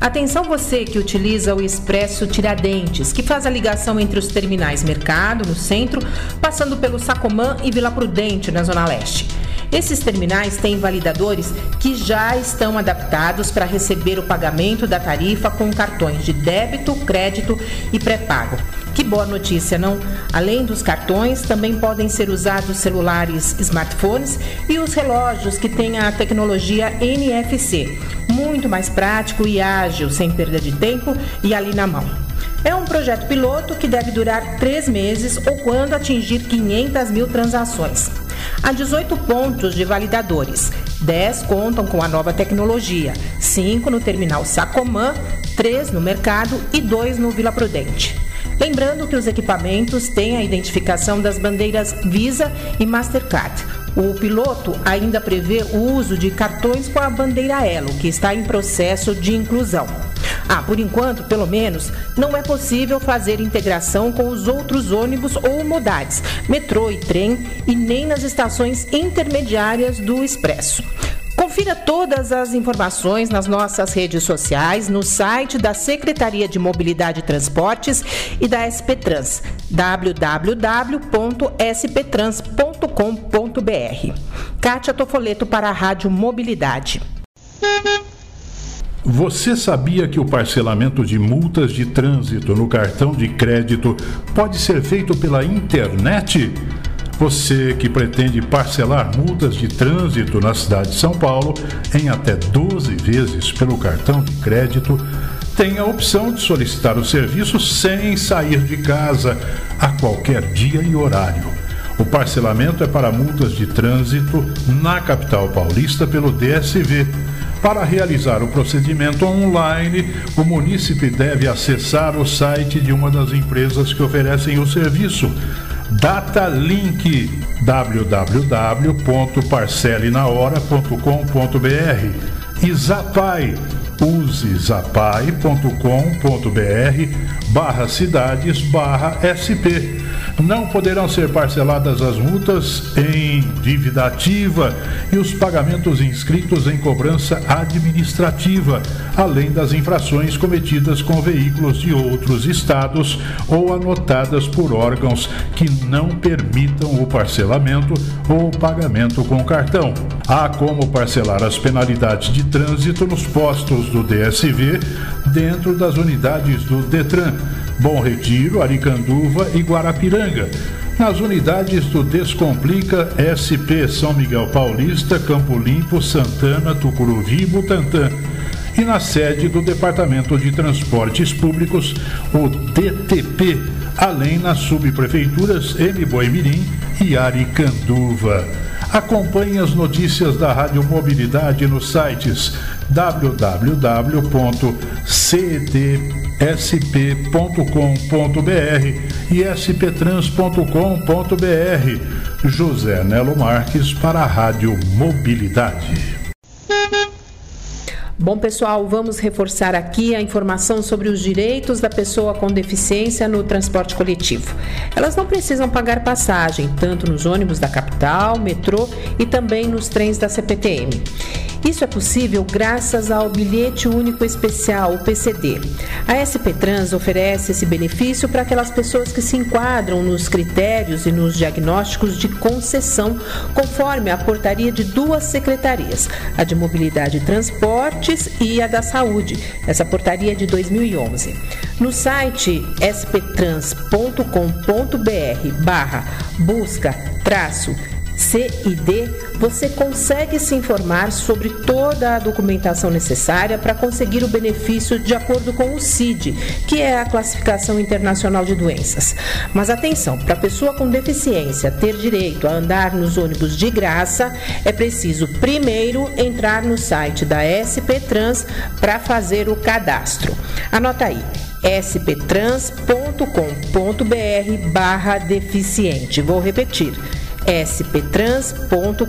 Atenção você que utiliza o Expresso Tiradentes, que faz a ligação entre os terminais Mercado, no centro, passando pelo Sacomã e Vila Prudente, na Zona Leste. Esses terminais têm validadores que já estão adaptados para receber o pagamento da tarifa com cartões de débito, crédito e pré-pago. Que boa notícia, não? Além dos cartões, também podem ser usados celulares, smartphones e os relógios que têm a tecnologia NFC. Muito mais prático e ágil, sem perda de tempo e ali na mão. É um projeto piloto que deve durar três meses ou quando atingir 500 mil transações. Há 18 pontos de validadores. 10 contam com a nova tecnologia, 5 no terminal Sacomã, 3 no mercado e 2 no Vila Prudente. Lembrando que os equipamentos têm a identificação das bandeiras Visa e Mastercard. O piloto ainda prevê o uso de cartões com a bandeira Elo, que está em processo de inclusão. Ah, por enquanto, pelo menos, não é possível fazer integração com os outros ônibus ou modais, metrô e trem, e nem nas estações intermediárias do Expresso. Confira todas as informações nas nossas redes sociais, no site da Secretaria de Mobilidade e Transportes e da SP Trans, www.sptrans.com.br. Kátia Tofoleto para a Rádio Mobilidade. Você sabia que o parcelamento de multas de trânsito no cartão de crédito pode ser feito pela internet? Você que pretende parcelar multas de trânsito na cidade de São Paulo em até 12 vezes pelo cartão de crédito, tem a opção de solicitar o serviço sem sair de casa a qualquer dia e horário. O parcelamento é para multas de trânsito na capital paulista pelo DSV para realizar o procedimento online, o munícipe deve acessar o site de uma das empresas que oferecem o serviço. Datalink www.parcelinahora.com.br e Zapai use zapai.com.br barra cidades barra SP não poderão ser parceladas as multas em dívida ativa e os pagamentos inscritos em cobrança administrativa, além das infrações cometidas com veículos de outros estados ou anotadas por órgãos que não permitam o parcelamento ou pagamento com cartão. Há como parcelar as penalidades de trânsito nos postos do DSV dentro das unidades do Detran Bom Retiro, Aricanduva e Guarapiranga. Nas unidades do Descomplica SP São Miguel Paulista, Campo Limpo, Santana, Tucuruvi e Butantã. E na sede do Departamento de Transportes Públicos, o DTP, além nas subprefeituras M. Boimirim e Aricanduva. Acompanhe as notícias da Rádio Mobilidade nos sites www.cdsp.com.br e sptrans.com.br. José Nelo Marques para a Rádio Mobilidade. Bom, pessoal, vamos reforçar aqui a informação sobre os direitos da pessoa com deficiência no transporte coletivo. Elas não precisam pagar passagem, tanto nos ônibus da capital, metrô e também nos trens da CPTM. Isso é possível graças ao Bilhete Único Especial, o PCD. A SP Trans oferece esse benefício para aquelas pessoas que se enquadram nos critérios e nos diagnósticos de concessão, conforme a portaria de duas secretarias, a de Mobilidade e Transportes e a da Saúde. Essa portaria é de 2011. No site sptrans.com.br barra busca traço CID, você consegue se informar sobre toda a documentação necessária para conseguir o benefício de acordo com o CID, que é a Classificação Internacional de Doenças. Mas atenção, para a pessoa com deficiência ter direito a andar nos ônibus de graça, é preciso primeiro entrar no site da SP Trans para fazer o cadastro. Anota aí sptrans.com.br barra deficiente. Vou repetir sptrans.com.br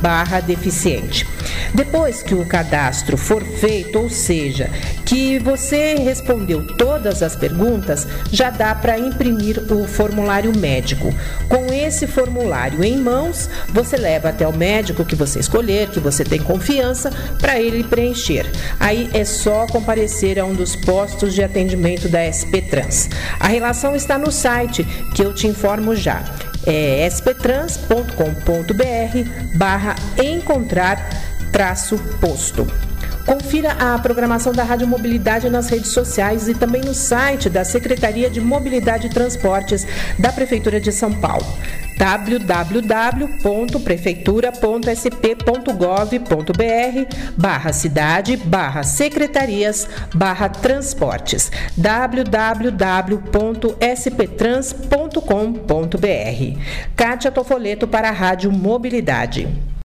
barra deficiente. Depois que o cadastro for feito, ou seja, que você respondeu todas as perguntas, já dá para imprimir o formulário médico. Com esse formulário em mãos, você leva até o médico que você escolher, que você tem confiança, para ele preencher. Aí é só comparecer a um dos postos de atendimento da SP Trans. A relação está no site, que eu te informo já. É sptrans.com.br barra encontrar traço posto. Confira a programação da Rádio Mobilidade nas redes sociais e também no site da Secretaria de Mobilidade e Transportes da Prefeitura de São Paulo. www.prefeitura.sp.gov.br barra cidade barra secretarias barra transportes. www.sptrans.com.br Kátia Tofoleto para a Rádio Mobilidade